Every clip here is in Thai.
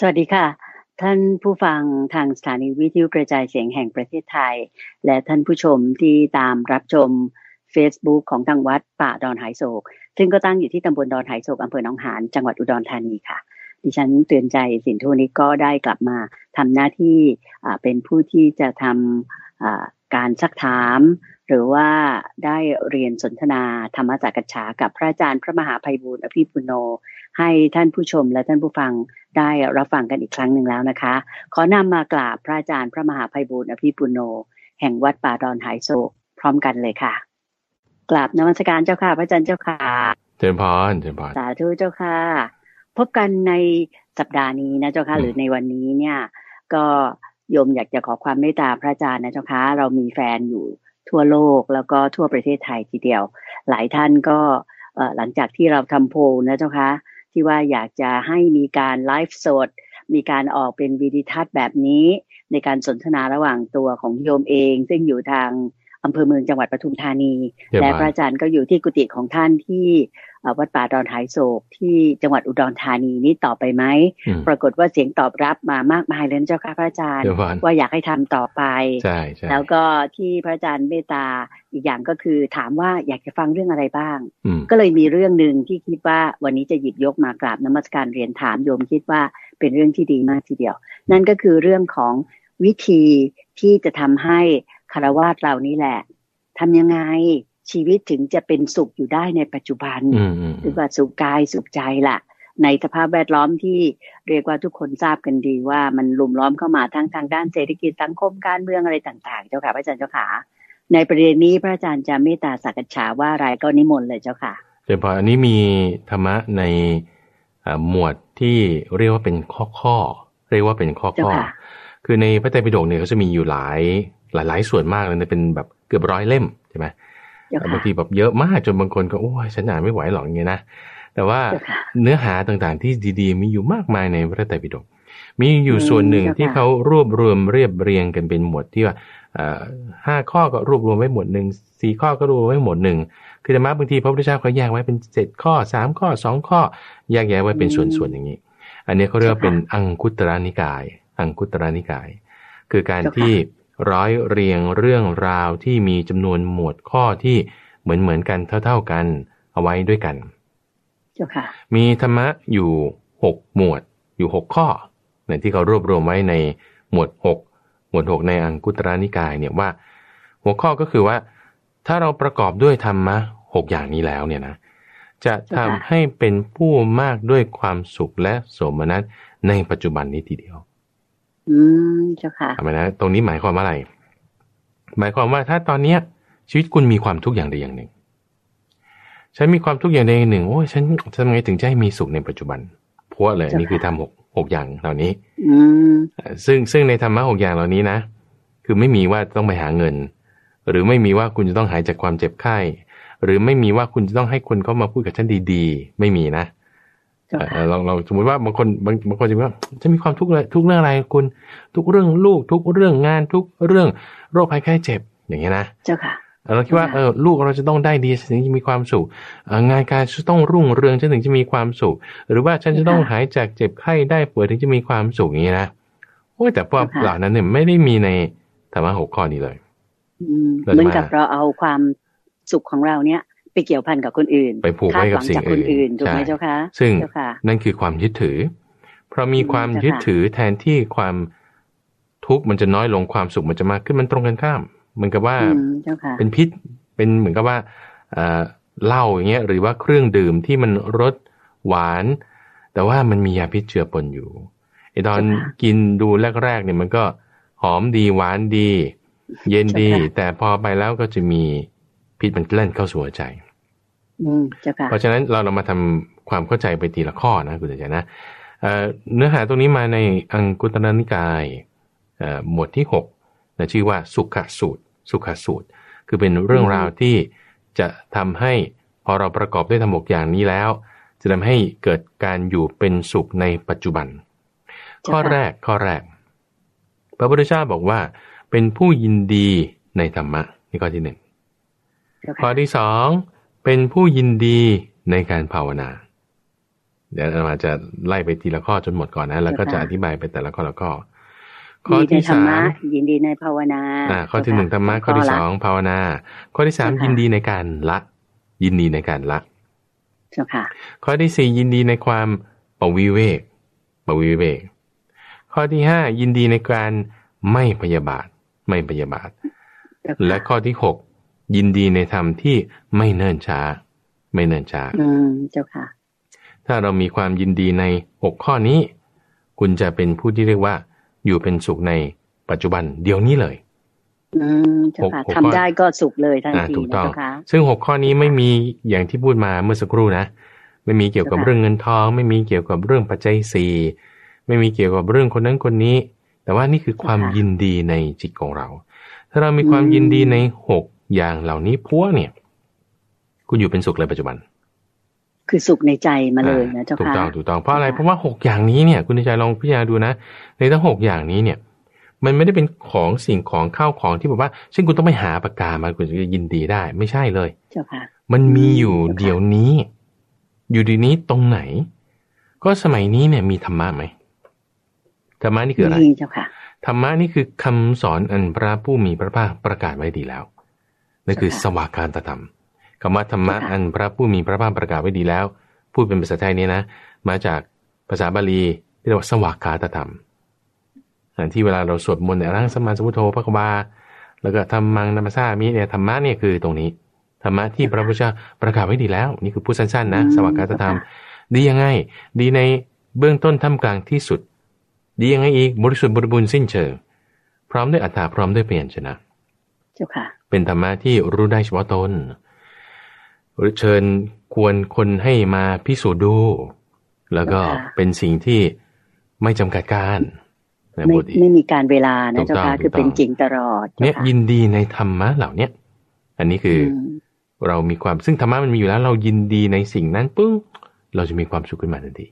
สวัสดีค่ะ ท่านผู้ฟังทางสถานีวิทยุกระจายเสียงแห่งประเทศไทย และท่านผู้ชมที่ตามรับชม Facebook ของทางวัดป่าดอนหายโศก ซึ่งก็ตั้งอยู่ที่ตำบลดอนหายโศกอำเภอหนองหานจังหวัดอุดรธานีค่ะ ดิฉันเตือนใจสินทุนิก็ได้กลับมาทำหน้าที่เป็นผู้ที่จะทำ การซักถาม หรือว่าได้เรียนสนทนาธรรมจักรฉากับพระอาจารย์พระมหาภัยบูรณ์อภิปุโน ให้ท่านผู้ชมและท่านผู้ฟังได้รับฟังกันอีกครั้งหนึ่งแล้วนะคะ ขอนำมากราบพระอาจารย์พระมหาภัยบูรณ์อภิปุโน แห่งวัดป่าดอนหายโศกพร้อมกันเลยค่ะกราบนมัสการเจ้าค่ะ พระอาจารย์เจ้าค่ะเจริญพรเจริญพรสาธุเจ้าค่ะ พบกันในสัปดาห์นี้นะเจ้าค่ะหรือในวันนี้เนี่ย ก็ โยมอยากจะขอความเมตตาพระอาจารย์นะเจ้าค่ะเรามีแฟนอยู่ทั่วโลกแล้วก็ทั่วประเทศไทยทีเดียว หลายท่านก็หลังจากที่เราทำโพลนะเจ้าค่ะที่ว่าอยากจะให้มีการไลฟ์สด มีการออกเป็นวิดีทัศน์แบบนี้ ในการสนทนาระหว่างตัวของโยมเอง ซึ่งอยู่ทางอำเภอเมืองจังหวัดปทุมธานี และพระอาจารย์ก็อยู่ที่กุฏิของท่านที่ วัดป่าดอนหายโศกที่จังหวัดอุดรธานีนี้ต่อไปไหม ปรากฏว่าเสียงตอบรับมามากมายเลยเจ้าค่ะพระอาจารย์ ว่าอยากให้ทำต่อไปใช่แล้วก็ที่พระอาจารย์เมตตาอีกอย่างก็คือถามว่าอยากจะฟังเรื่องอะไรบ้าง ก็เลยมีเรื่องหนึ่งที่คิดว่าวันนี้จะหยิบยกมากราบนมัสการเรียนถามโยมคิดว่าเป็นเรื่องที่ดีมากทีเดียว นั่นก็คือเรื่องของวิธีที่จะทำให้คารวาสเรานี่แหละทำยังไง ชีวิตถึงจะเป็นสุขอยู่ได้ในปัจจุบันหรือว่าสุขกายสุขใจละ่ะ ในสภาพแวดล้อมที่เรียกว่าทุกคนทราบกันดีว่ามันลุมล้อมเข้ามาทั้งทางด้านเศรษฐกิจสังคมการเมืองอะไรต่าง ๆ เจ้าค่ะพระอาจารย์เจ้าค่ะ ในประเด็นนี้พระอาจารย์จะเมตตาสักษาว่าอะไรก็นิมนต์เลยเจ้าค่ะเดี๋ยวพออันนี้มีธรรมะในหมวดที่เรียกว่าเป็นข้อข้อ เรียกว่าเป็นข้อข้อ คือในพระไตรปิฎกเนี่ยเขาจะมีอยู่หลายหลายๆส่วนมากเลยเป็นแบบเกือบร้อยเล่มใช่ไหม บางทีแบบเยอะมากจนบางคนก็โอ้ยฉันอ่านไม่ไหวหรอกอย่างเงี้ยนะแต่ว่าเนื้อหาต่างๆที่ดีๆ มีอยู่มากมายในพระไตรปิฎกมีอยู่ส่วนหนึ่งที่เขารวบรวมเรียบเรียงกันเป็นหมวดที่ว่าห้าข้อก็รวบรวมไว้หมวดหนึ่งสี่ข้อก็รวบรวมไว้หมวดหนึ่งคือธรรมะบางทีพระพุทธเจ้าเขาแยกไว้เป็นเจ็ดข้อสามข้อสองข้อแยกแยะไว้เป็นส่วนๆอย่างนี้ อันนี้เขาเรียกว่าเป็นอังคุตระนิกาย อังคุตระนิกาย คือการที่ ร้อยเรียงเรื่องราวที่มีจำนวนหมวดข้อที่เหมือนเหมือนกันเท่า ๆกันเอาไว้ด้วยกันมีธรรมะอยู่หกหมวดอยู่หกข้อเนี่ยที่เขารวบรวมไว้ในหมวดหกหมวดหกในอังกุตรานิกายเนี่ยว่า หัวข้อก็คือว่า ถ้าเราประกอบด้วยธรรมะหกอย่างนี้แล้วเนี่ยนะจะทำให้เป็นผู้มากด้วยความสุขและโสมนัสในปัจจุบันนี้ทีเดียว อืมเจ้าค่ะทำไมนะตรงนี้หมายความว่าอะไร หมายความว่าถ้าตอนเนี้ย ชีวิตคุณมีความทุกข์อย่างใดอย่างหนึ่ง ฉันมีความทุกข์อย่างใดอย่างหนึ่งโอ้ยฉันทำไงถึงจะให้มีสุขในปัจจุบันพวเลยนี่คือทำหกหกอย่างเหล่านี้ อืซึ่งซึ่งในธรรมะหกอย่างเหล่านี้นะ คือไม่มีว่าต้องไปหาเงิน หรือไม่มีว่าคุณจะต้องหายจากความเจ็บไข้ หรือไม่มีว่าคุณจะต้องให้คนเขามาพูดกับฉันดีๆ ไม่มีนะ เราเราสมมติว่าบางคนบางบางคนจะว่าจะมีความทุกข์เลยทุกเรื่องอะไรคุณทุกเรื่องลูกทุกเรื่องงานทุกเรื่องโรคภัยไข้เจ็บอย่างเงี้ยนะเจ้าค่ะเราคิดว่าเออลูกเราจะต้องได้ดีถึงจะมีความสุขงานการจะต้องรุ่งเรืองฉันถึงจะมีความสุข หรือว่าฉันจะต้องหายจากเจ็บไข้ได้ป่วยถึงจะมีความสุขอย่างนี้นะโอ้ยแต่พวกเหล่านั้นเนี่ยไม่ได้มีในธรรมะหกข้อนี้เลยเหมือนกับเราเอาความสุขของเราเนี่ย ไปเกี่ยวพันกับคนอื่น ไปผูกไว้กับสิ่งอื่นถูกไหมเจ้าคะซึ่งนั่นคือความยึดถือ เพราะมีความยึดถือแทนที่ความทุกข์มันจะน้อยลงความสุขมันจะมากขึ้นมันตรงกันข้าม เหมือนกับว่าเป็นพิษเป็นเหมือนกับว่าเหล้าอย่างเงี้ยหรือว่าเครื่องดื่มที่มันรสหวาน แต่ว่ามันมียาพิษเจือปนอยู่ไอตอนกินดูแรกๆเนี่ยมันก็หอมดีหวานดี เย็นดี แต่พอไปแล้วก็จะมี พิษมันเล่นเข้าสู่หัวใจเพราะฉะนั้นเราเรามาทำความเข้าใจไปทีละข้อนะคุณใจนะเนื้อหาตรงนี้มาในอังกุตรนิกายหมวดที่6นะชื่อว่าสุขสูตร สุขสูตร คือเป็นเรื่องราวที่จะทำให้พอเราประกอบด้วยธรรมกอย่างนี้แล้ว จะทำให้เกิดการอยู่เป็นสุขในปัจจุบัน ข้อแรกข้อแรก พระพุทธเจ้าบอกว่า เป็นผู้ยินดีในธรรมะนี่ข้อที่หนึ่ง ข้อที่สองเป็นผู้ยินดีในการภาวนา เดี๋ยวเราจะไล่ไปทีละข้อจนหมดก่อนนะ แล้วก็จะอธิบายไปแต่ละข้อละข้อข้อที่สามยินดีในภาวนาอ่าข้อที่หนึ่งธรรมะข้อที่สองภาวนา ข้อที่สามยินดีในการละ ยินดีในการละเจ้าค่ะ ข้อที่สี่ยินดีในความปวิเวกปวิเวก ข้อที่ห้ายินดีในการไม่พยาบาท ไม่พยาบาท และข้อที่หก ยินดีในธรรมที่ไม่เนิ่นช้า ไม่เนิ่นช้า อืมเจ้าค่ะ ถ้าเรามีความยินดีในหกข้อนี้ คุณจะเป็นผู้ที่เรียกว่า อยู่เป็นสุขในปัจจุบันเดี๋ยวนี้เลย อืมเจ้าค่ะทำได้ก็สุขเลยทันทีถูกต้องซึ่งหกข้อนี้ไม่มีอย่างที่พูดมาเมื่อสักครู่นะไม่มีเกี่ยวกับเรื่องเงินทอง ไม่มีเกี่ยวกับเรื่องปัจจัยสี่ไม่มีเกี่ยวกับเรื่องคนนั้นคนนี้ แต่ว่านี่คือความยินดีในจิตของเรา ถ้าเรามีความยินดีในหก อย่างเหล่านี้พัวเนี่ย คุณอยู่เป็นสุขเลยปัจจุบัน คือสุขในใจมาเลยนะเจ้าค่ะถูกต้องถูกต้องเพราะอะไรเพราะว่าหกอย่างนี้เนี่ย คุณในใจลองพิจารณาดูนะในทั้งหกอย่างนี้เนี่ย มันไม่ได้เป็นของสิ่งของข้าวของที่แบบว่าเช่นคุณต้องไปหาปากกามาคุณจะยินดีได้ ไม่ใช่เลย เจ้าค่ะ มันมีอยู่เดี๋ยวนี้ อยู่ดีนี้ตรงไหน ก็สมัยนี้เนี่ยมีธรรมะไหมธรรมะนี่คืออะไรเจ้าค่ะธรรมะนี่คือคำสอนอันพระผู้มีพระภาคประกาศไว้ดีแล้ว นั่นคือสวากาตธรรมคำว่าธรรมะอันพระผู้มีพระภาคประกาศไว้ดีแล้ว พูดเป็นภาษาไทยนี่นะ มาจากภาษาบาลีที่เรียกว่าสวากาตธรรมที่เวลาเราสวดมนต์ในร่างสมาสมุทโธพระกบาแล้วก็ทำมังนัมซามีเนี่ยธรรมะเนี่ยคือตรงนี้ธรรมะที่พระพุทธเจ้าประกาศไว้ดีแล้ว นี่คือพูดสั้นๆนะ สวากาตธรรม ดียังไง ดีในเบื้องต้นท่ามกลางที่สุด ดียังไงอีกบริสุทธิ์บริบูรณ์สิ้นเชิง พร้อมด้วยอัตตาพร้อมด้วยเปลี่ยนชนะ เจ้าค่ะเป็นธรรมะที่รู้ได้เฉพาะตนหรือเชิญควรคนให้มาพิสูจน์ดู แล้วก็เป็นสิ่งที่ไม่จำกัดการไม่ไม่มีการเวลานะเจ้าค่ะคือเป็นจริงตลอดเนี่ยยินดีในธรรมะเหล่าเนี้ยอันนี้คือเรามีความซึ่งธรรมะมันมีอยู่แล้ว เรายินดีในสิ่งนั้นปึ้งเราจะมีความสุขขึ้นมาทันที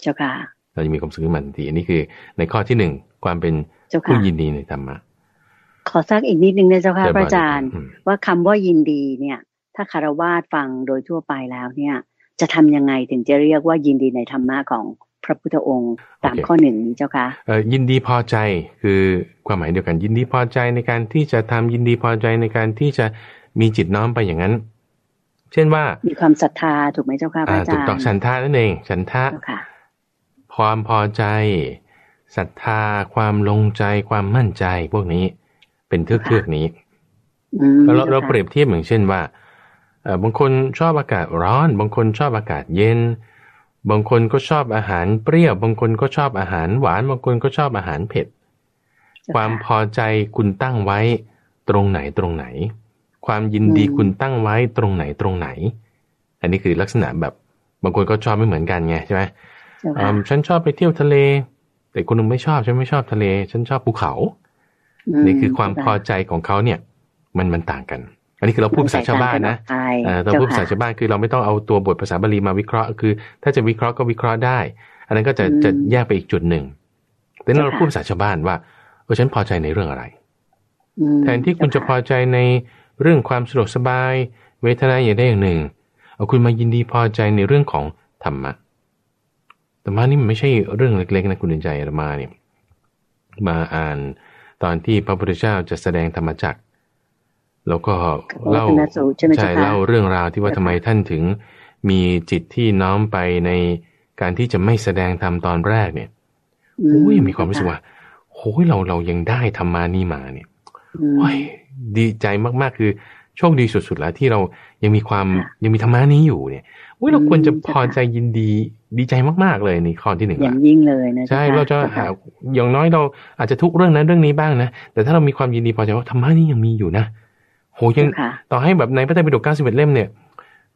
เจ้าค่ะ เราจะมีความสุขขึ้นมาทันที อันนี้คือในข้อที่หนึ่งความเป็นผู้ยินดีในธรรมะ ขอซักอีกนิดนึงนะเจ้าค่ะพระอาจารย์ ว่าคำว่ายินดีเนี่ย ถ้าคารวาสฟังโดยทั่วไปแล้วเนี่ย จะทำยังไงถึงจะเรียกว่ายินดีในธรรมะของพระพุทธองค์ตามข้อหนึ่งนี้เจ้าค่ะยินดีพอใจคือความหมายเดียวกัน ยินดีพอใจในการที่จะทำยินดีพอใจในการที่จะมีจิตน้อมไปอย่างนั้น เช่นว่า มีความศรัทธาถูกไหมเจ้าค่ะพระอาจารย์ถูกต้องฉันทานั่นเองฉันทะความพอใจศรัทธา ความลงใจความมั่นใจพวกนี้ เป็นเทือกเทือกนี้เราเราเปรียบเทียบอย่างเช่นว่าบางคนชอบอากาศร้อน บางคนชอบอากาศเย็น บางคนก็ชอบอาหารเปรี้ยว บางคนก็ชอบอาหารหวาน บางคนก็ชอบอาหารเผ็ด ความพอใจคุณตั้งไว้ตรงไหนตรงไหน ความยินดีคุณตั้งไว้ตรงไหนตรงไหน อันนี้คือลักษณะแบบบางคนก็ชอบไม่เหมือนกันไงใช่ไหมฉันชอบไปเที่ยวทะเล แต่คนนึงไม่ชอบฉันไม่ชอบทะเล ฉันชอบภูเขา นี่คือความพอใจของเขาเนี่ย มันมันต่างกัน อันนี้คือเราพูดภาษาชาวบ้านนะเราพูดภาษาชาวบ้านคือเราไม่ต้องเอาตัวบทภาษาบาลีมาวิเคราะห์ คือ ถ้าจะวิเคราะห์ก็วิเคราะห์ได้ อันนั้นก็จะจะแยกไปอีกจุดหนึ่งแต่เราพูดภาษาชาวบ้านว่าเออฉันพอใจในเรื่องอะไรแทนที่คุณจะพอใจในเรื่องความสะดวกสบาย เวทนาอย่างใดอย่างหนึ่งเอาคุณมายินดีพอใจในเรื่องของธรรมะธรรมะนี่มันไม่ใช่เรื่องเล็กๆนะคุณดินใจธรรมาเนี่ยมาอ่าน ตอนที่พระพุทธเจ้าจะแสดงธรรมจักรแล้วก็เล่าใช่เล่าเรื่องราวที่ว่าทำไมท่านถึง มีจิตที่น้อมไปในการที่จะไม่แสดงธรรมตอนแรกเนี่ยโอ้ยมีความรู้สึกว่าโอ้ยเราเรายังได้ธรรมานี่มาเนี่ยโอ้ยดีใจมากๆ คือ โชคดีสุดๆแล้วที่เรายังมีความยังมีธรรมานี้อยู่เนี่ยโอ้ยเราควรจะพอใจยินดีดีใจมากๆเลยในข้อที่หนึ่งอย่างยิ่งเลยนะใช่เราจะหาอย่างน้อยเราอาจจะทุกเรื่องนั้นเรื่องนี้บ้างนะแต่ถ้าเรามีความยินดีพอใจว่าธรรมะนี่ยังมีอยู่นะโหยังต่อให้แบบในพระไตรปิฎกเก้าสิบเอ็ดเล่มเนี่ย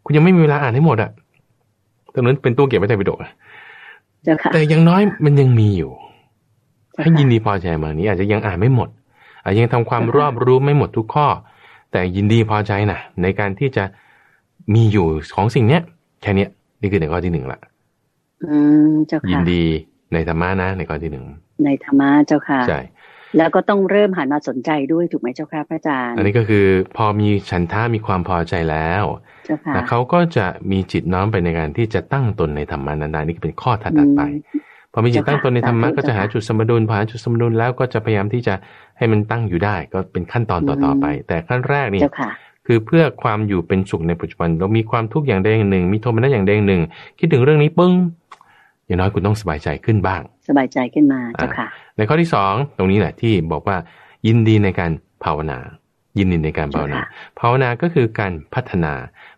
คุณยังไม่มีเวลาอ่านให้หมดอะตรงนั้นเป็นตู้เก็บพระไตรปิฎกอะแต่อย่างน้อยมันยังมีอยู่ให้ยินดีพอใจมานี้ อาจจะยังอ่านไม่หมดอาจจะยังทำความรอบรู้ไม่หมดทุกข้อ แต่ยินดีพอใจนะในการที่จะมีอยู่ของสิ่งเนี้ยแค่เนี้ยนี่คือในข้อที่หนึ่งละอืมเจ้าค่ะยินดีในธรรมะนะ ในข้อที่หนึ่งในธรรมะเจ้าค่ะใช่แล้วก็ต้องเริ่มหันมาสนใจด้วยถูกไหมเจ้าค่ะพระอาจารย์ อันนี้ก็คือพอมีฉันทามีความพอใจแล้วเจ้าค่ะเขาก็จะมีจิตน้อมไปในการที่จะตั้งตนในธรรมานันดานี่เป็นข้อถัดถัดไป พอมีจิตตั้งตนในธรรมะก็จะหาจุดสมดุลพอหาจุดสมดุลแล้วก็จะพยายามที่จะให้มันตั้งอยู่ได้ ก็เป็นขั้นตอนต่อๆไป แต่ขั้นแรกนี่เจ้าค่ะคือเพื่อความอยู่เป็นสุขในปัจจุบัน เรามีความทุกข์อย่างใดอย่างหนึ่ง มีโทมนัสอย่างใดอย่างหนึ่ง คิดถึงเรื่องนี้ปึ้งอย่างน้อยคุณต้องสบายใจขึ้นบ้าง สบายใจขึ้นมาเจ้าค่ะ ในข้อที่สองตรงนี้แหละที่บอกว่า ยินดีในการภาวนา ยินดีในการภาวนา ภาวนาก็คือการพัฒนา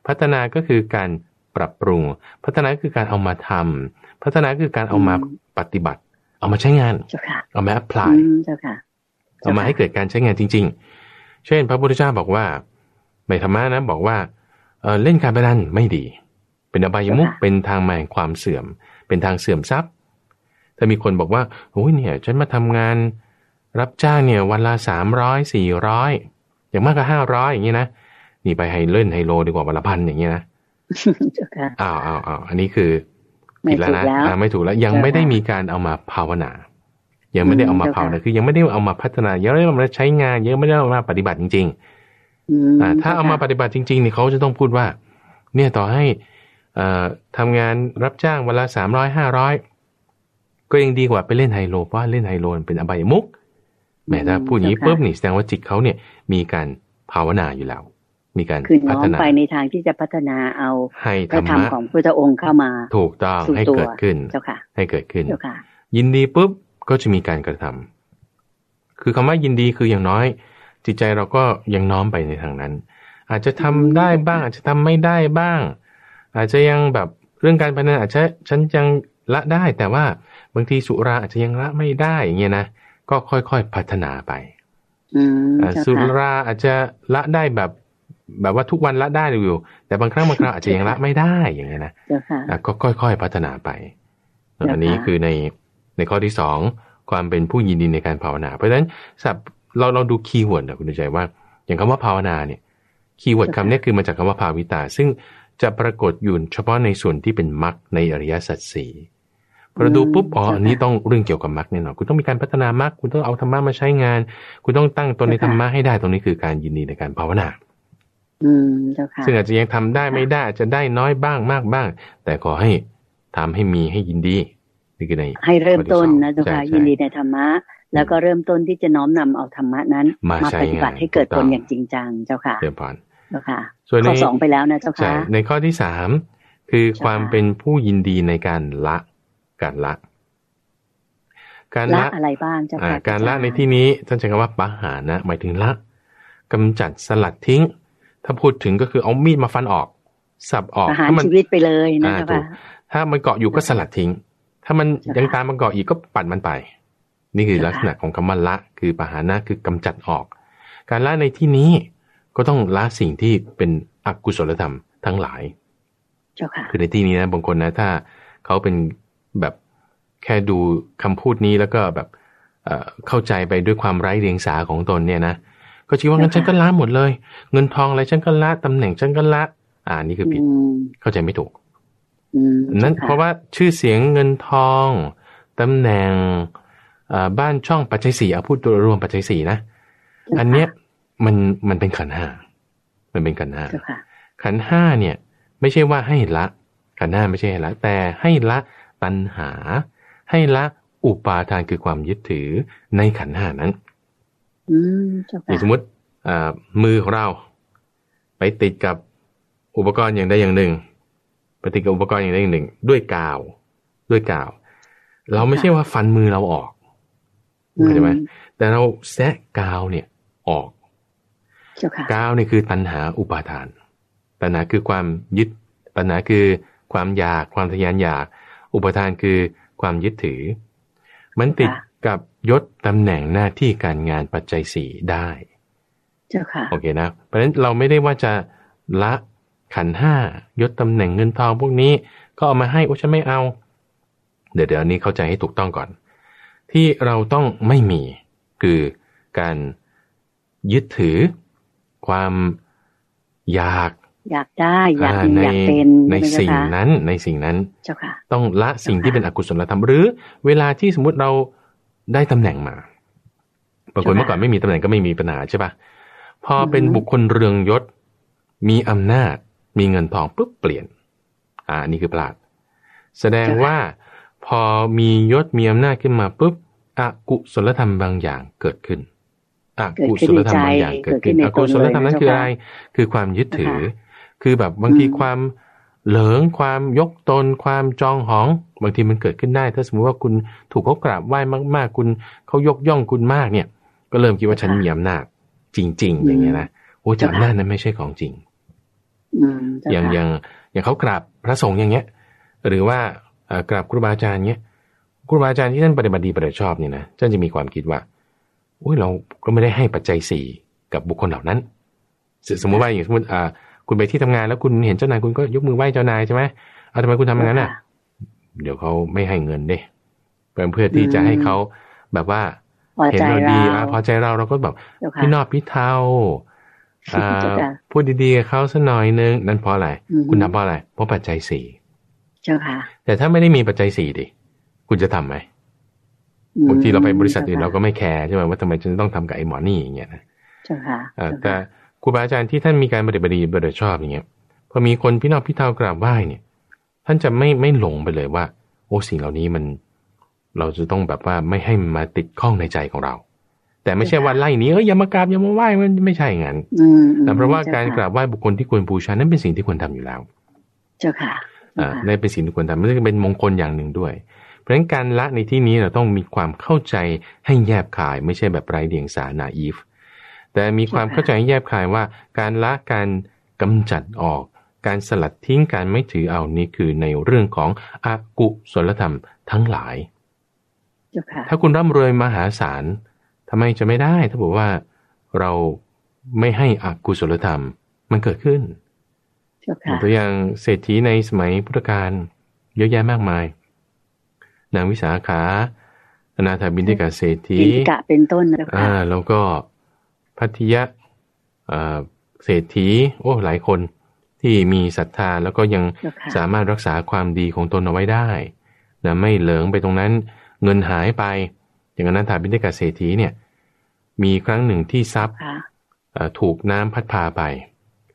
พัฒนาก็คือการปรับปรุง พัฒนาก็คือการเอามาทำพัฒนาก็คือการเอามา ปฏิบัติ เอามาใช้งานเจ้าค่ะเอามาแอพพลายอืมเจ้าค่ะเอามาให้เกิดการใช้งานจริง ๆ เช่น พระพุทธเจ้าบอกว่าในธรรมะนะบอกว่าเอ่อเล่นการพนันไม่ดี เป็นอบายมุขค่ะเป็นทางมาแห่งความเสื่อม เป็นทางเสื่อมทรัพย์ ถ้ามีคนบอกว่าโอ้ยเนี่ย ฉันมาทำงาน รับจ้างเนี่ย วันละสามร้อยสี่ร้อยอย่างมากก็ห้าร้อยอย่างเงี้ยนะนี่ไปไฮเล่นไฮโลดีกว่าวันละพันอย่างเงี้ยนะเจ้าค่ะอ้าวอ้าวอ้าวอันนี้คือไม่ ผิดแล้วนะถูกแล้วอ่าไม่ถูกแล้วยังเจ้าค่ะไม่ได้มีการเอามาภาวนา ยังไม่ได้เอามาอืมเจ้าภาวนาค่ะคือยังไม่ได้เอามาพัฒนายังไม่ได้เอามาใช้งานยังไม่ได้เอามาปฏิบัติจริงอืมๆอ่าถ้าเอามาปฏิบัติจริงๆเนี่ยเขาจะต้องพูดว่า เนี่ยต่อให้เอ่อทำงานรับจ้างวันละสามร้อยห้าร้อยก็ยังดีกว่าไปเล่นไฮโลเพราะว่าเล่นไฮโลมันเป็นอบายมุกแหมถ้าพูดอย่างนี้ปุ๊บนี่แสดงว่าจิตเขาเนี่ยมีการภาวนาอยู่แล้ว มีการคือน้พัอฒมนาไปในทางที่จะพัฒนาเอาให้พธรระรธรรมมะของพุทธองค์เข้ามา ถูกต้องสู่ให้ตัวเกิดขึ้นเจ้าค่ะ ให้เกิดขึ้นเจ้าค่ะ ยินดีปุ๊บก็จะมีการกระทำคือคำว่ายินดีคืออย่างน้อย จิตใจเราก็ยังน้อมไปในทางนั้น อาจจะทำได้บ้าง อาจจะทำไม่ได้บ้าง อาจจะยังแบบเรื่องการพนันอาจจะฉันยังละได้แต่ว่าบางทีสุราอาจจะยังละไม่ได้อย่างเงี้ยนะก็ค่อยๆพัฒนาไปอืมอ่าเจ้าสุค่ะราอาจจะละได้แบบ แบบว่าทุกวันละได้อยู่ แต่บางครั้งบางคราวอาจจะยังละไม่ได้อย่างเงี้ยนะเจ้าค่ะอะก็ค่อยๆพัฒนาไปนะคะอันนี้คือในในข้อที่สองความเป็นผู้ยินดีในการภาวนา เพราะฉะนั้นศัพท์เราเราดู keyword นะคุณดูใจว่า อย่างคำว่าภาวนาเนี่ย keyword คำนี้คือมาจากคำว่าภาวิตา ซึ่งจะปรากฏอยู่เฉพาะในส่วนที่เป็นมรรคในอริยสัจสี่พอเราดูปุ๊บอ๋ออันนี้ต้องเรื่องเกี่ยวกับมรรคแน่นอนคุณต้องมีการพัฒนามรรคคุณต้องเอาธรรมะมาใช้งาน คุณต้องตั้งตนในธรรมะให้ได้ตรงนี้คือการยินดีในการภาวนาอืมเจ้าค่ะ ซึ่งอาจจะยังทำได้ไม่ได้อาจจะได้น้อยบ้างมากบ้าง แต่ขอให้ทำให้มีให้ยินดีนี่คือในให้เริ่มต้นนะข้อที่เจ้าสองค่ะใช่ยินดีในธรรมะ แล้วก็เริ่มต้นที่จะน้อมนำเอาธรรมะนั้น มาใช้ปฏิบัติงานให้เกิดถูกต้ผองลอย่างจริงจังเจ้าค่ะเดี๋ยวก่อนเจ้าค่ะส่วนในข้อสองไปแล้วนะเจ้าใช่ค่ะในข้อที่สามคือใช่ความเป็นผู้ยินดีในการละการละ การละละอะไรบ้างเจ้าอ่าค่ะการละอจย์ในที่นี้ท่านใช้คำว่าปะหานะ หมายถึงละกำจัดสลัดทิ้ง ถ้าพูดถึงก็คือเอามีดมาฟันออก สับออกประหารถ้ามัชีวิตไปเลยนะอ่าเจ้าถูค่ะกถ้ามันเกาะอยู่ก็สลัดทิ้ง ถ้ามันใช่ค่ะยังตามมันเกาะอีกก็ปัดมันไป นี่คือใช่ค่ะลักษณะของคำว่าละ คือปะหานะคือกำจัดออก การละในที่นี้ก็ต้องละสิ่งที่เป็นอกุศลธรรมทั้งหลายเจ้าค่ะคือในที่นี้นะบางคนนะถ้าเขาเป็นแบบแค่ดูคำพูดนี้แล้วก็แบบเอ่อเข้าใจไปด้วยความไร้เดียงสาของตนเนี่ยนะ ก็คิดว่างั้นใช่ฉัค่ะนก็ละหมดเลย เงินทองอะไรฉันก็ละตำแหน่งฉันก็ละ อ่านี่คือผิดอืมเข้าใจไม่ถูกอืมนั้นจ้ค่เพราะว่าชื่อเสียงเงินทองตำแหน่งเอ่อบ้านช่องปัจจัยสี่เอาพูดตัวรวมปัจจัยสี่นะเจ้าค่ะอันเนี้ยมันมันเป็นขันธ์ห้ามันเป็นขันธ์ห้าเจ้าค่ะขันธ์ห้าเนี่ย ไม่ใช่ว่าให้ละ ขันธ์ห้าไม่ใช่ให้ละ แต่ให้ละตัณหา ให้ละอุปาทานคือความยึดถือในขันธ์ห้านั้น อืมเจ้าอย่าค่ะงสมมติอ่ามือของเรา ไปติดกับอุปกรณ์อย่างใดอย่างหนึ่งไปติดกับอุปกรณ์อย่างใดอย่างหนึ่ง ด้วยกาว ด้วยกาว เราไม่ใช่ว่าฟันมือเราออกเข้าใจไหมแต่เราแซะกาวเนี่ยออกเจ้าค่ะกาวเนี่ยคือตัณหาอุปาทาน ตัณหาคือความยึด ตัณหาคือความอยาก ความทะยานอยาก อุปาทานคือความยึดถือ มันติดค่ะ กับยศตำแหน่งหน้าที่การงานปัจจัยสี่ได้ เจ้าค่ะ โอเคนะ เพราะฉะนั้นเราไม่ได้ว่าจะละขันธ์ห้ายศตำแหน่งเงินทองพวกนี้ ก็เอามาให้โอ้ฉันไม่เอา เดี๋ยวเดี๋ยวอันนี้เข้าใจให้ถูกต้องก่อน ที่เราต้องไม่มีคือการยึดถือ ความอยากอยากได้อยากมีในอยากเป็นในช่ไหมสิ่งเจ้าค่ะนั้นในสิ่งนั้นเจ้าค่ะต้องละสิ่งเจ้าค่ะที่เป็นอกุศลธรรมหรือ เวลาที่สมมติเรา ได้ตำแหน่งมาบางคนเมื่อก่อนไม่มีตำแหน่งก็ไม่มีปัญหาใช่ปะพอเป็นบุคคลเรืองยศ มีอำนาจ มีเงินทองปุ๊บเปลี่ยน อ่านี่คือพลาด แสดงว่าพอมียศมีอำนาจขึ้นมาปุ๊บอกุศลธรรมบางอย่างเกิดขึ้นอกุศลธรรมบางอย่างเกิดขึ้นอกุศลธรรมนั้นคืออะไร คือความยึดถือ คือแบบบางทีความเหลิงความยกตน ความจองหอง บางทีมันเกิดขึ้นได้ ถ้าสมมติว่าคุณถูกเขากราบไหว้มาก ๆ คุณเขายกย่องคุณมากเนี่ย ก็เริ่มคิดว่าฉันมีอำนาจจริง ๆ อย่างเงี้ยนะโอ้แต่อำนาจนั้นไม่ใช่ของจริงอย่างอย่างอย่างเขากราบพระสงฆ์อย่างเงี้ย หรือว่ากราบครูบาอาจารย์เงี้ยครูบาอาจารย์ที่ท่านปฏิบัติดีปฏิบัติชอบเนี่ยนะท่านจะมีความคิดว่าอุ้ยเราก็ไม่ได้ให้ปัจจัยสี่กับบุคคลเหล่านั้น สมมติว่าอย่างสมมติอ่าคุณไปที่ทำงานแล้วคุณเห็นเจ้านายคุณก็ยกมือไหว้เจ้านายใช่ไหมเอาทำไมคุณทำอย่างนั้นอะ เดี๋ยวเขาไม่ให้เงินเด้เพื่อเพื่อที่จะให้เขาแบบว่าเห็นเราดีอะพอใจเราเราก็แบบพี่นอบพี่เทาพูดดีๆกับเขาสักหน่อยนึง นั่นเพราะอะไร คุณทำเพราะอะไรเพราะปัจจัยสี่เจ้าค่ะ แต่ถ้าไม่ได้มีปัจจัยสี่ดิคุณจะทํำไหมบางทีเราไปบริษัทอื่นเราก็ไม่แคร์ใช่ไหมว่าทำไมฉันต้องทำกับไอ้หมอนี่อย่างเงี้ยนะเจ้าค่ะแต่ครูบาอาจารย์ที่ท่านมีการปฏิบัติดีปฏิบัติชอบอย่างเงี้ยพอมีคนพี่นอกพี่เทากราบไหว้เนี่ย ท่านจะไม่ไม่หลงไปเลยว่า โอ้สิ่งเหล่านี้มัน เราจะต้องแบบว่าไม่ให้มาติดข้องในใจของเรา แต่ไม่ใช่ว่าไล่นี้เอออย่ามากราบอย่ามาไหว้มันไม่ใช่อย่างนั้นแต่เพราะว่าการกราบไหว้บุคคลที่ควรบูชานั้นเป็นสิ่งที่ควรทำอยู่แล้ว เจ้าค่ะอ่าในเป็นสิ่งที่ควรทำมันจะเป็นมงคลอย่างหนึ่งด้วยเพราะฉะนั้นการละในที่นี้เราต้องมีความเข้าใจให้แยบขาย ไม่ใช่แบบไร้เดียงสานาอีฟแต่มีความเข้าใจแยบคายว่า การละการกำจัดออก การสลัดทิ้งการไม่ถือเอานี่คือในเรื่องของอากุศลธรรมทั้งหลาย ถ้าคุณร่ำรวยมหาศาลทำไมจะไม่ได้ ถ้าบอกว่าเราไม่ให้อกุศลธรรมมันเกิดขึ้นตัวอย่างเศรษฐีในสมัยพุทธกาลเยอะแยะมากมาย นางวิสาขาอนาถาบินทิกาเศรษฐีกะเป็นต้นนะคะอ่า แล้วก็พัทยะเศรษฐี โอ้หลายคน ที่มีศรัทธาแล้วก็ยังสามารถรักษาความดีของตนเอาไว้ได้นะไม่เหลิงไปตรงนั้นเงินหายไป อย่างนั้นถาบินได้กับเศรษฐีเนี่ย มีครั้งหนึ่งที่ทรัพย์ถูกน้ำพัดพาไป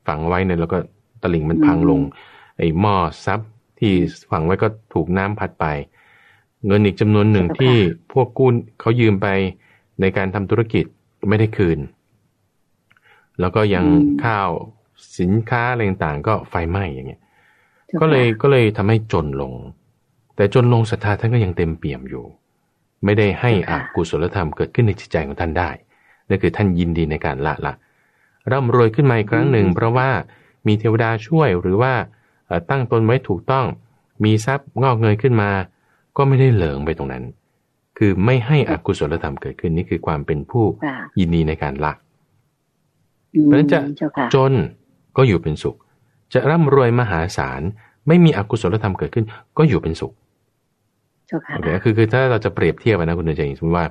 ฝังไว้เนี่ยแล้วก็ตลิ่งมันพังลง ไอ้หม้อทรัพย์ที่ฝังไว้ก็ถูกน้ำพัดไป เงินอีกจำนวนหนึ่งที่พวกกู้เขายืมไปในการทำธุรกิจไม่ได้คืน แล้วก็ยังข้าว สินค้าอะไรต่างๆก็ไฟไหม้อย่างเงี้ย ก็เลยก็เลยทำให้จนลง แต่จนลงศรัทธาท่านก็ยังเต็มเปี่ยมอยู่ ไม่ได้ให้อกุศลธรรมเกิดขึ้นในจิตใจของท่านได้นั่นคือท่านยินดีในการละละร่ำรวยขึ้นมาอีกครั้งหนึ่ง เพราะว่ามีเทวดาช่วยหรือว่าตั้งตนไว้ถูกต้อง มีทรัพย์งอกเงยขึ้นมา ก็ไม่ได้เหลิงไปตรงนั้น คือไม่ให้อกุศลธรรมเกิดขึ้นนี่คือความเป็นผู้ยินดีในการละเพราะฉะนั้นจะจน ก็อยู่เป็นสุข จะร่ำรวยมหาศาล ไม่มีอกุศลธรรมเกิดขึ้น ก็อยู่เป็นสุขโอเคคือคือถ้าเราจะเปรียบเทียบนะคุณเดชสมมติว่า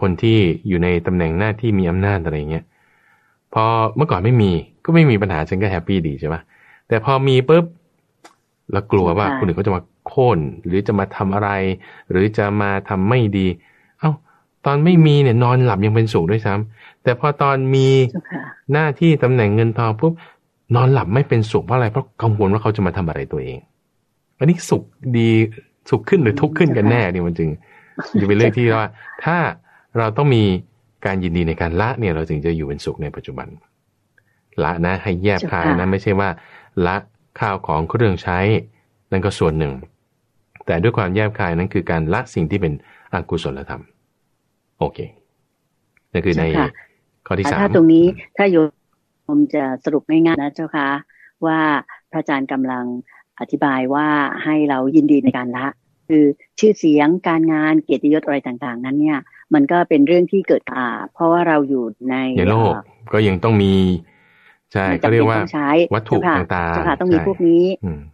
คนที่อยู่ในตำแหน่งหน้าที่มีอำนาจอะไรเงี้ยพอเมื่อก่อนไม่มีก็ไม่มีปัญหาฉันก็แฮปปี้ดีใช่ไหมแต่พอมีปุ๊บเรากลัวว่าคนอื่นเขาจะมาโค่นหรือจะมาทำอะไร หรือจะมาทำไม่ดี เอ้า ตอนไม่มีเนี่ยนอนหลับยังเป็นสุขด้วยซ้ำ แต่พอตอนมีหน้าที่ตำแหน่งเงินทองปุ๊บนอนหลับไม่เป็นสุขเพราะอะไรเพราะกังวลว่าเขาจะมาทำอะไรตัวเองอันนี้สุขดีสุขขึ้นหรือทุกข์ขึ้นกันแน่เนี่ยมันจึงจะเป็นเรื่องที่ว่า ถ้าเราต้องมีการยินดีในการละเนี่ยเราจึงจะอยู่เป็นสุขในปัจจุบัน ละนะให้แยบคายนะไม่ใช่ว่า ละข้าวของเครื่องใช้ นั่นก็ส่วนหนึ่ง แต่ด้วยความแยบคายนั้นคือการละสิ่งที่เป็นอกุศลธรรม โอเคนั่นคือใน ข้อที่สามถ้าตรงนี้ถ้าโยมจะสรุปง่ายๆนะเจ้าค่ะว่าพระอาจารย์กำลังอธิบายว่าให้เรายินดีในการละ คือชื่อเสียงการงานเกียรติยศอะไรต่างๆ นั้นเนี่ย มันก็เป็นเรื่องที่เกิดอ่า เพราะว่าเราอยู่ในโลกก็ยังต้องมีใช่ก็เรียกว่าวัตถุต่างๆเจ้าค่ะต้องมีพวกนี้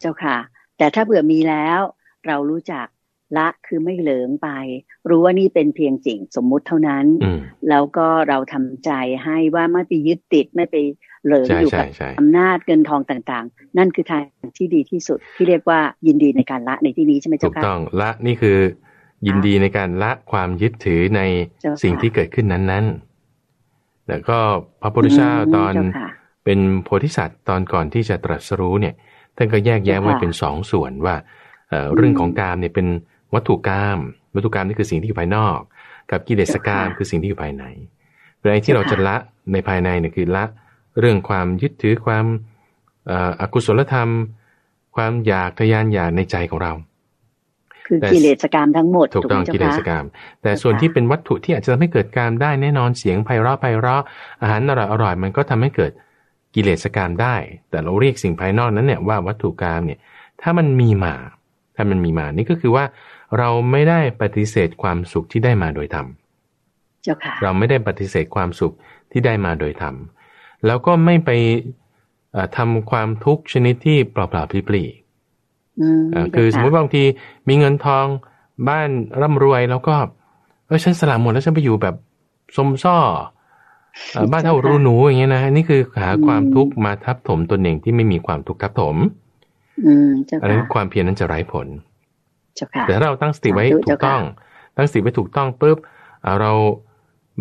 เจ้าค่ะ แต่ถ้าเผื่อมีแล้ว เรารู้จัก ละคือไม่เหลิงไป รู้ว่านี่เป็นเพียงสิ่งสมมุติเท่านั้น แล้วก็เราทำใจให้ว่าไม่ไปยึดติดไม่ไปเหลิงอยู่กับอำนาจเงินทองต่างๆ นั่นคือทางที่ดีที่สุดที่เรียกว่ายินดีในการละในที่นี้ใช่ไหมเจ้าค่ะถูกต้องละนี่คือ ยินดีในการละความยึดถือในสิ่งที่เกิดขึ้นนั้นๆแล้วก็พระพุทธเจ้าตอนเป็นโพธิสัตว์ตอนก่อนที่จะตรัสรู้เนี่ยท่านก็แยกแยะไว้เป็นสองส่วนว่าเรื่องของกามเนี่ยเป็น วัตถุกรรมวัตถุกรรมนี่คือสิ่งที่อยู่ภายนอก กับกิเลสกรรมคือสิ่งที่อยู่ภายในเรื่องที่เราจะละในภายในเนี่ยคือละเรื่องความยึดถือความอกุศลธรรม ความอยากทยานอยากในใจของเรา คือกิเลสกรรมทั้งหมดถูกต้องกิเลสกรรม แต่ส่วนที่เป็นวัตถุที่อาจจะทำให้เกิดกรรมได้แน่นอนเสียงไพเราะไพเราะอาหารอร่อยอร่อยมันก็ทำให้เกิดกิเลสกรรมได้ แต่เราเรียกสิ่งภายนอกนั้นเนี่ยว่าวัตถุกรรมเนี่ยถ้ามันมีมา ถ้ามันมีมานี่ก็คือว่า เราไม่ได้ปฏิเสธความสุขที่ได้มาโดยธรรมเราไม่ได้ปฏิเสธความสุขที่ได้มาโดยธรรมแล้วก็ไม่ไปทำความทุกข์ชนิดที่เปล่าๆพลีๆคือสมมติบางทีมีเงินทองบ้านร่ำรวยแล้วก็เออฉันสละหมดแล้วฉันไปอยู่แบบสมซ่อบ้านเท่ารูหนูอย่างเงี้ยนะนี่คือหาความทุกข์มาทับถมตนเองที่ไม่มีความทุกข์ทับถมอันนั้นความเพียรนั้นจะไร้ผล แต่ถ้าเราตั้งสติไว้ถูกต้อง ตั้งสติไว้ถูกต้องปุ๊บเรา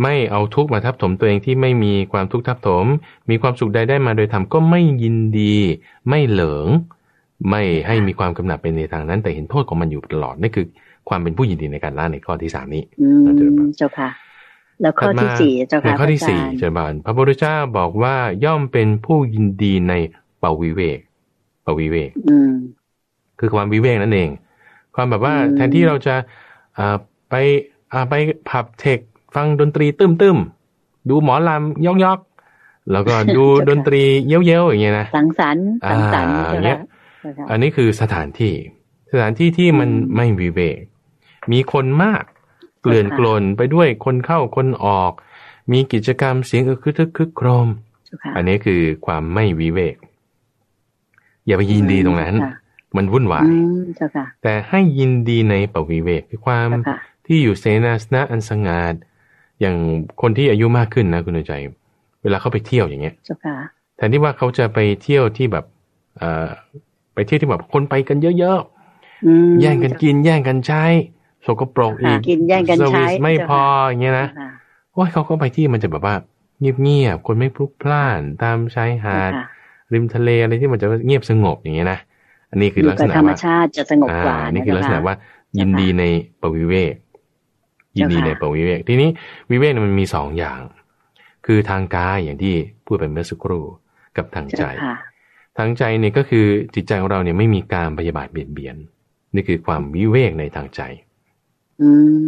ไม่เอาทุกข์มาทับถมตัวเองที่ไม่มีความทุกข์ทับถม มีความสุขใดได้มาโดยธรรมก็ไม่ยินดี ไม่เหลิง ไม่ให้มีความกำหนัดเป็นในทางนั้น แต่เห็นโทษของมันอยู่ตลอดนี่คือ ความเป็นผู้ยินดีในการละในข้อที่สามนี้เจ้าค่ะแล้วข้อที่สี่เจ้าค่ะข้อที่สี่เจ้าบานพระพุทธเจ้าบอกว่าย่อมเป็นผู้ยินดีในเปวิเวกเปวิเวกคือความวิเวกนั่นเอง ความแบบว่าแทนที่เราจะไปไปผับเทคฟังดนตรีตึมตึมดูหมอลำยอกยอกแล้วก็ดูดนตรีเย้ยวๆอย่างเงี้ยนะสังสรรค์สังสรรค์อย่างเงี้ยอันนี้คือสถานที่ สถานที่ที่มันไม่วิเวกมีคนมากเกลื่อนกลนไปด้วยคนเข้าคนออก มีกิจกรรมเสียงคึกคึกคึกโครม อันนี้คือความไม่วิเวก อย่าไปยินดีตรงนั้น มันวุ่นวายแต่ให้ยินดีในปวิเวกคือความที่อยู่เสนาสนะอันสงัดอย่างคนที่อายุมากขึ้นนะคุณใจ เวลาเขาไปเที่ยวอย่างเงี้ยแทนที่ว่าเขาจะไปเที่ยวที่แบบเอ่อไปเที่ยวที่แบบคนไปกันเยอะๆแย่งกันกิน แย่งกันใช้สกปรกอีกกินแย่งกันใช้ไม่พออย่างเงี้ยนะว่าเขาก็ไปที่มันจะแบบว่าเงียบๆคนไม่พลุกพล่านตามชายหาดริมทะเลอะไรที่มันจะเงียบสงบอย่างเงี้ยนะ อันนี้คือลักษณะว่าธรรมชาติจะสงบกว่านี่คือลักษณะว่า ยินดีในปวิเวก ยินดีในปวิเวก ทีนี้วิเวกมันมีสองอย่าง คือทางกายอย่างที่พูดไปเมื่อสักครู่กับทางใจ ทางใจเนี่ยก็คือจิตใจของเราเนี่ยไม่มีการพยาบาทเบียดเบียน นี่คือความวิเวกในทางใจ อืม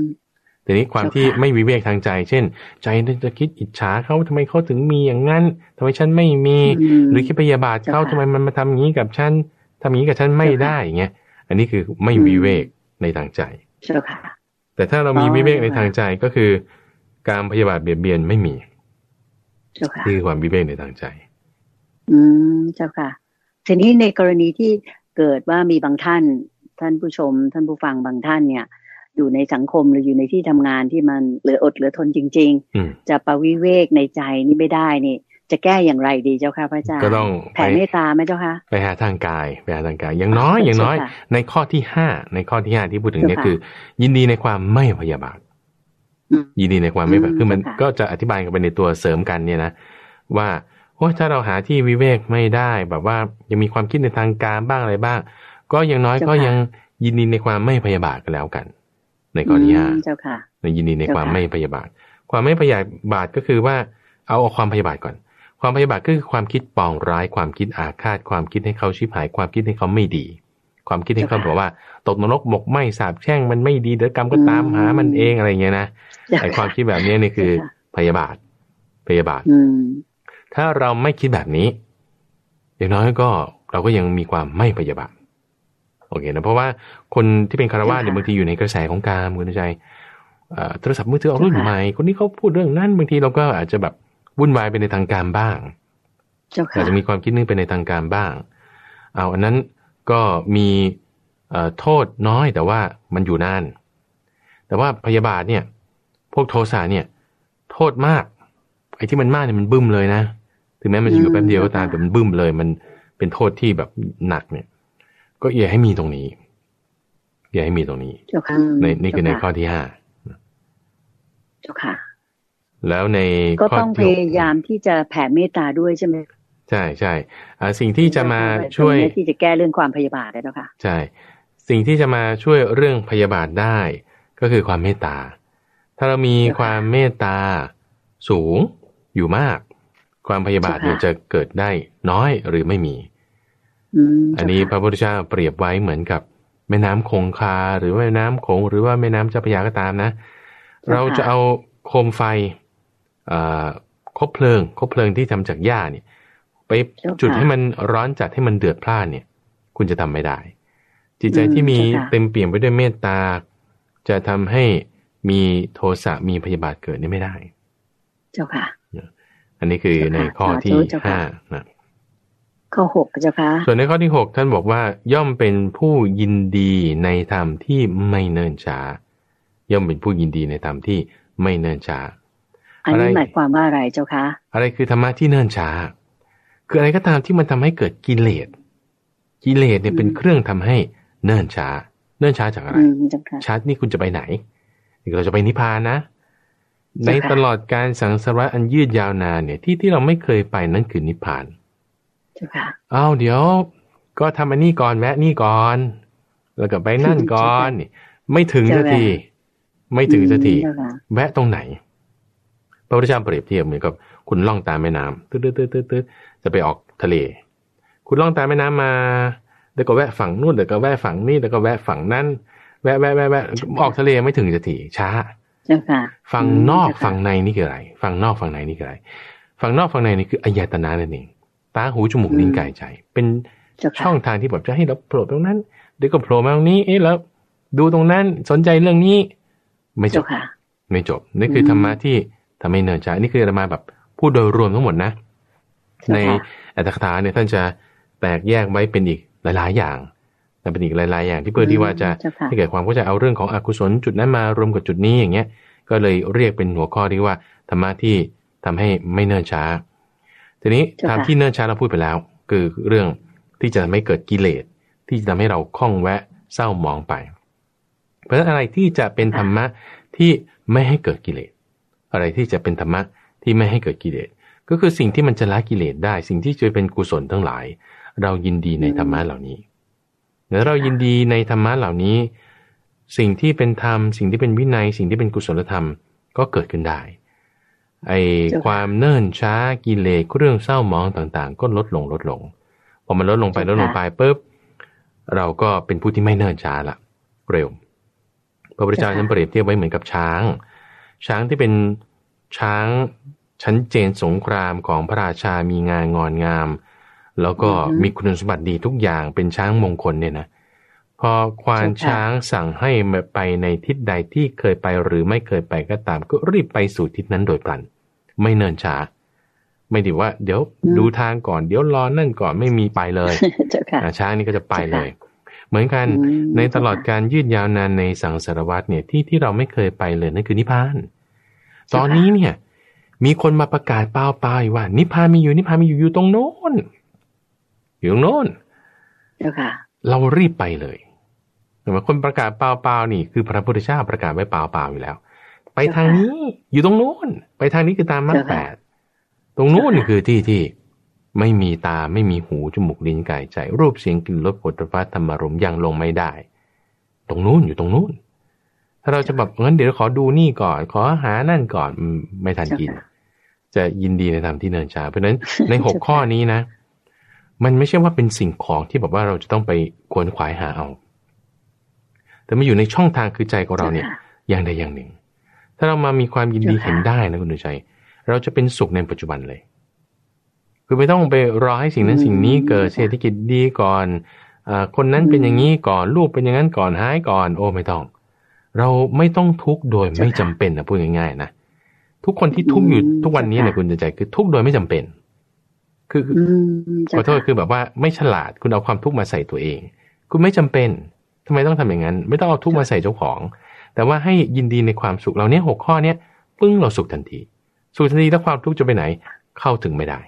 ทีนี้ความที่ไม่วิเวกทางใจ เช่น ใจจะคิดอิจฉาเขาทำไมเขาถึงมีอย่างนั้นทำไมฉันไม่มี หรือคิดพยาบาทเขาทำไมมันมาทำอย่างนี้กับฉัน ทำอย่างนี้กับฉันไม่ได้อย่างเงี้ยอันนี้คือไม่วิเวกในทางใจใช่ค่ะ แต่ถ้าเรามีวิเวกในทางใจก็คือ การพยาบาทเบียดเบียนไม่มีนี่คือความวิเวกในทางใจ อืมเจ้าค่ะ ทีนี้ในกรณีที่เกิดว่ามีบางท่าน ท่านผู้ชม ท่านผู้ฟังบางท่านเนี่ย อยู่ในสังคมหรืออยู่ในที่ทำงานที่มันเหลืออดเหลือทนจริง ๆ จะปวิเวกในใจนี่ไม่ได้นี่ จะแก้อย่างไรดีเจ้าค่ะพระอาจารย์ก็ต้องแผ่เมตตาไหมเจ้าค่ะไปหาทางกายไปหาทางกาย อย่างน้อยอย่างน้อย ในข้อที่ห้าในข้อที่ห้าที่พูดถึงเนี่ยคือ ยินดีในความไม่พยาบาทยินดีในความไม่แบบคือมันก็จะอธิบายกันไปในตัวเสริมกันเนี่ยนะว่าโอ้ถ้าเราหาที่วิเวกไม่ได้แบบว่ายังมีความคิดในทางการบ้างอะไรบ้าง ก็อย่างน้อยก็ยังยินดีในความไม่พยาบาทกันแล้วกัน ในข้อที่ห้าในยินดีในความไม่พยาบาท ความไม่พยาบาทก็คือว่าเอาเอาความพยาบาทก่อน ความพยาบาทก็คือความคิดปองร้ายความคิดอาฆาต ความคิดให้เขาชิบหาย ความคิดให้เขาไม่ดี ความคิดให้เขาบอกว่า ตกนรกหมกไหมสาบแช่งมันไม่ดีเดี๋ยวกรรมก็ตามหามันเองอะไรเงี้ยนะไอความคิดแบบนี้นี่คือพยาบาท พยาบาทถ้าเราไม่คิดแบบนี้อย่างน้อยก็เราก็ยังมีความไม่พยาบาทโอเคนะเพราะว่าคนที่เป็นคารวะเนี่ยบางทีอยู่ในกระแสของการคุณใจโทรศัพท์มือถือออกรุ่นใหม่ คนนี้เขาพูดเรื่องนั้นบางทีเราก็อาจจะแบบ วุ่นวายไปในทางการบ้างอาจจะมีความคิดนึงไปในทางการบ้างเอาอันนั้นก็มีโทษน้อยแต่ว่ามันอยู่นาน แต่ว่าพยาบาทเนี่ยพวกโทสะเนี่ย โทษมากไอ้ที่มันมากเนี่ยมันบึ้มเลยนะ ถึงแม้มันอยู่แป๊บเดียวก็ตามแต่มันบึ้มเลย มันเป็นโทษที่แบบหนักเนี่ย ก็อย่าให้มีตรงนี้ อย่าให้มีตรงนี้เจ้าค่ะในนี่คือในข้อที่ห้าเจ้าค่ะ แล้วในก็ข้อต้องพที่หกยายามที่จะแผ่เมตตาด้วยใช่ไหมใช่ใช่อ่าสิ่งที่จะมาช่วยตรงนี้ที่จะแก้เรื่องความพยาบาทได้เจ้าค่ะใช่สิ่งที่จะมาช่วยเรื่องพยาบาทได้ ก็คือความเมตตา ถ้าเรามีความเมตตาสูงอยู่มาก ความพยาบาทเนี่ยเจ้าค่ะจะเกิดได้น้อยหรือไม่มีอืมอันนี้พเจ้าระพุทธเจ้าเปรียบไว้เหมือนกับ แม่น้ำคงคาหรือว่าแม่น้ำโขงหรือว่าแม่น้ำเจ้าพระยาก็ตามนะ เราจะเอาโคมไฟเอ่อ คบเพลิงคบเพลิงที่ทำจากหญ้าเนี่ย ไปจุดให้มันร้อนจัดให้มันเดือดพล่านเนี่ย คุณจะทำไม่ได้ จิตใจที่มีเต็มเปี่ยมไปด้วยเมตตา จะทำให้มีโทสะมีพยาบาทเกิดนี่ไม่ได้ เจ้าค่ะ อันนี้คือในข้อที่เจ้าค่ะห้านะข้อหกเจ้าค่ะส่วนในข้อที่หกท่านบอกว่า ย่อมเป็นผู้ยินดีในธรรมที่ไม่เนิ่นช้า ย่อมเป็นผู้ยินดีในธรรมที่ไม่เนิ่นช้า อันนี้อะไรหมายความว่าอะไรเจ้าค่ะอะไรคือธรรมะที่เนิ่นช้า คืออะไรก็ตามที่มันทำให้เกิดกิเลส กิเลสเนี่ยเป็นเครื่องทำให้เนิ่นช้า เนิ่นช้าจากอะไรอืมเจ้าค่ะช้านี่คุณจะไปไหนเราจะไปนิพพานนะเจ้าค่ะในตลอดการสังสารวัฏอันยืดยาวนานเนี่ยที่ที่เราไม่เคยไปนั่นคือนิพพานเจ้าค่ะอ้าวเดี๋ยว ก็ทำอันนี้ก่อนแวะนี่ก่อน แล้วก็ไปนั่นก่อนนี่ไม่ถึงสักที ไม่ถึงสักทีเจ้าค่ะแวะตรงไหน พระพุทธเจ้าเปรียบเทียบเหมือนกับคุณล่องตามแม่น้ำตืดตืดตืดตืดตืดจะไปออกทะเล คุณล่องตามแม่น้ำมาเดี๋ยวก็แวะฝั่งนู่นเดี๋ยวก็แวะฝั่งนี้เดี๋ยวก็แวะฝั่งนั้น แวะแวะแวะแวะออกทะเลไม่ถึงสักทีช้าเจ้าค่ะฝั่งนอกเจ้าค่ะฝั่งในนี่คืออะไรฝั่งนอกฝั่งในนี่คืออะไรฝั่งนอกฝั่งในนี่คืออายตนะนั่นเองตาหูจมูกลิ้นกายใจ เป็นเจ้าค่ะช่องทางที่แบบจะให้เราโผล่ตรงนั้นเดี๋ยวก็โผล่มาตรงนี้ เอ๊ะแล้ว ดูตรงนั้นสนใจเรื่องนี้ ไม่จเจ้าบค่ะไม่จบนี่คือมธรรมะที่ ทำให้เนินช้านี่คือธรรมาแบบพูดโดยรวมทั้งหมดนะเจ้าในค่ะอัตถกถาเนี่ยท่านจะแตกแยกไว้เป็นอีกหลาย ๆ อย่างแต่เป็นอีกหลาย ๆ อย่างที่เพื่อที่ว่าจะเจ้าค่ะให้เกิดความเข้าใจเอาเรื่องของอกุศลจุดนั้นมารวมกับจุดนี้อย่างเงี้ย ก็เลยเรียกเป็นหัวข้อที่ว่าธรรมะที่ทำให้ไม่เนิ่นช้า ทีนี้เจ้าค่ะทำที่เนิ่นช้าเราพูดไปแล้ว คือเรื่องที่จะทำให้เกิดกิเลส ที่จะทำให้เราคล่องแวะเศร้าหมองไป เพราะฉะนั้นอะไรที่จะเป็นธรรมะที่ไม่ให้เกิดกิเลส อะไรที่จะเป็นธรรมะที่ไม่ให้เกิดกิเลสก็คือสิ่งที่มันจะละกิเลสได้ สิ่งที่จะเป็นกุศลทั้งหลาย เรายินดีในธรรมะเหล่านี้แล้วเรายินดีในธรรมะเหล่านี้ สิ่งที่เป็นธรรม สิ่งที่เป็นวินัย สิ่งที่เป็นกุศลธรรมก็เกิดขึ้นได้ ไอเจ้าค่ะความเนิ่นช้ากิเลสเรื่องเศร้าหมองต่างๆ ก็ลดลงลดลงพอมันลดลงไปลดลงไปปุ๊บเราก็เป็นผู้ที่ไม่เนิ่นช้าละเร็วพระพุทธเจ้าท่านเปรียบเทียบไว้เหมือนกับช้าง ช้างที่เป็นช้างชั้นเจนสงครามของพระราชามีงานงอนงาม แล้วก็อือฮึมีคุณสมบัติดีทุกอย่างเป็นช้างมงคลเนี่ยนะพอควานเจ้าค่ะช้างสั่งให้ไปในทิศใดที่เคยไปหรือไม่เคยไปก็ตาม ก็รีบไปสู่ทิศนั้นโดยพลัน ไม่เนินช้า ไม่ดีว่า เดี๋ยวดูทางก่อน เดี๋ยวรอนั่นก่อนไม่มีไปเลยเจ้าค่ะอ่าช้างนี่ก็จะไปเลย เหมือนกันอืมในตลอดการยืดยาวนานในสังสารวัตรเนี่ยที่ที่เราไม่เคยไปเลยนั่นคือนิพพาน ตอนนี้เนี่ย มีคนมาประกาศเปล่าเปล่าๆว่า นิพพานมีอยู่นิพพานมีอยู่อยู่ตรงโน้นอยู่ตรงโน้นเจ้าค่ะเรารีบไปเลยเห็นไหมคนประกาศเปล่าเปล่าๆนี่คือพระพุทธเจ้าประกาศไว้เปล่าเปล่าๆอยู่แล้ว ไปทางนี้อยู่ตรงโน้นไปทางนี้คือตามมรรคเจ้าค่ะแปดตรงโน้นเจ้าค่ะนี่คือที่ที่ ไม่มีตาไม่มีหูจมูกลิ้นกายใจ รูปเสียงกลิ่นรสผลิตภัณฑ์ธรรมารมณ์ยังลงไม่ได้ ตรงนู้นอยู่ตรงนู้น ถ้าเราจะแบบงั้นเดี๋ยวขอดูนี่ก่อน ขอหานั่นก่อนอืมไม่ทันกินเจ้าค่ะจะยินดีในธรรมที่เนินช้าเพราะฉะนั้นในหกเจ้าค่ะข้อนี้นะ มันไม่ใช่ว่าเป็นสิ่งของที่แบบว่าเราจะต้องไปควนขวายหาเอา แต่มันอยู่ในช่องทางคือใจของเราเนี่ยจ้าค่ะอย่างใดอย่างหนึ่ง ถ้าเรามามีความยินดีเจ้าค่ะเห็นได้นะคุณดุชัย เราจะเป็นสุขในปัจจุบันเลย คือไม่ต้องไปรอให้สิ่งนั้นสิ่งนี้เกิดเศรษฐกิจดีก่อนอาคนนั้นเป็นอย่างนี้ก่อนลูกเป็นอย่างนั้นก่อนหายก่อน โอ้ไม่ต้อง เราไม่ต้องทุกข์โดยไม่จำเป็นนะพูดง่ายๆนะทุกคนที่ทุกข์อยู่อืมทุกวันนี้เนี่ยเจ้าค่ะคุณดุชัยคือทุกข์โดยไม่จำเป็น คือคืออืมขอโทษคือแบบว่าไม่ฉลาดคุณเอาความทุกข์มาใส่ตัวเอง คุณไม่จำเป็นทำไมต้องทำอย่างนั้น ไม่ต้องเอาทุกข์มาใส่เจ้าของ แต่ว่าให้ยินดีในความสุขเราเนี่ยหกข้อเนี้ยปึ้งเราสุขทันที สุขทันทีแล้วความทุกข์จะไปไหน เข้าถึงไม่ได้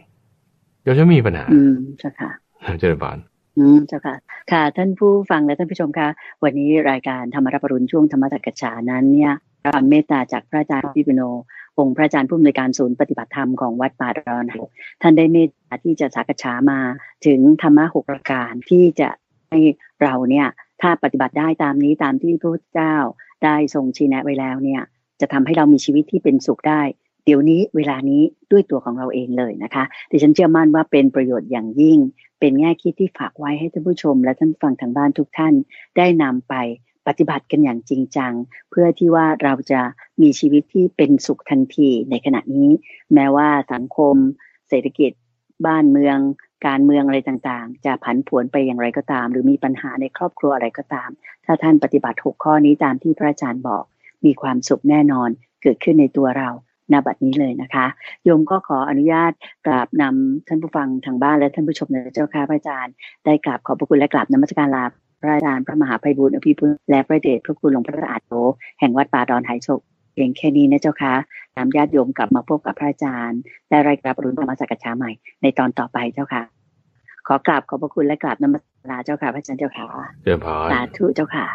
เดี๋ยวจะมีปัญหา อืมเจ้าค่ะเจริญพรอืมเจ้าค่ะ ค่ะ ท่านผู้ฟังและท่านผู้ชมคะวันนี้รายการธรรมรับปรุณช่วงธรรมจักรชานั้นเนี่ยความเมตตาจากพระอาจารย์พิปิโนองค์พระอาจารย์ผู้อำนวยการศูนย์ปฏิบัติธรรมของวัดป่าดอนท่านได้เมตตาที่จะสักษามาถึงธรรมะหกประการที่จะให้เราเนี่ยถ้าปฏิบัติได้ตามนี้ตามที่พระพุทธเจ้าได้ทรงชี้แนะไว้แล้วเนี่ย จะทำให้เรามีชีวิตที่เป็นสุขได้ เดี๋ยวนี้เวลานี้ด้วยตัวของเราเองเลยนะคะดิฉันเชื่อมั่นว่าเป็นประโยชน์อย่างยิ่ง เป็นแง่คิดที่ฝากไว้ให้ท่านผู้ชม และท่านฟังทางบ้านทุกท่านได้นำไปปฏิบัติกันอย่างจริงจัง เพื่อที่ว่าเราจะมีชีวิตที่เป็นสุขทันทีในขณะนี้ แม้ว่าสังคม เศรษฐกิจ บ้านเมือง การเมืองอะไรต่างๆ จะผันผวนไปอย่างไรก็ตาม หรือมีปัญหาในครอบครัวอะไรก็ตาม ถ้าท่านปฏิบัติหกข้อนี้ตามที่พระอาจารย์บอก มีความสุขแน่นอนเกิดขึ้นในตัวเรา ณบัดนี้เลยนะคะ โยมก็ขออนุญาตกราบนำท่านผู้ฟังทางบ้านและท่านผู้ชมในเจ้าค่ะพระอาจารย์ ได้กราบขอบพระคุณและกราบนมัสการลาพระอาจารย์พระมหาภัยบุญอภิปุและพระเดชพระคุณหลวงพระอาจโตแห่งวัดป่าดอนไหโศกเพียงแค่นี้นะเจ้าค่ะนำญาติโยมกลับมาพบกับพระอาจารย์ และรายการปรุณธรรมสักษาใหม่ในตอนต่อไปเจ้าค่ะ ขอกราบขอบพระคุณและกราบนมัสการลาเจ้าค่ะพระอาจารย์เจ้าค่ะเจริญพรสาธุเจ้าค่ะ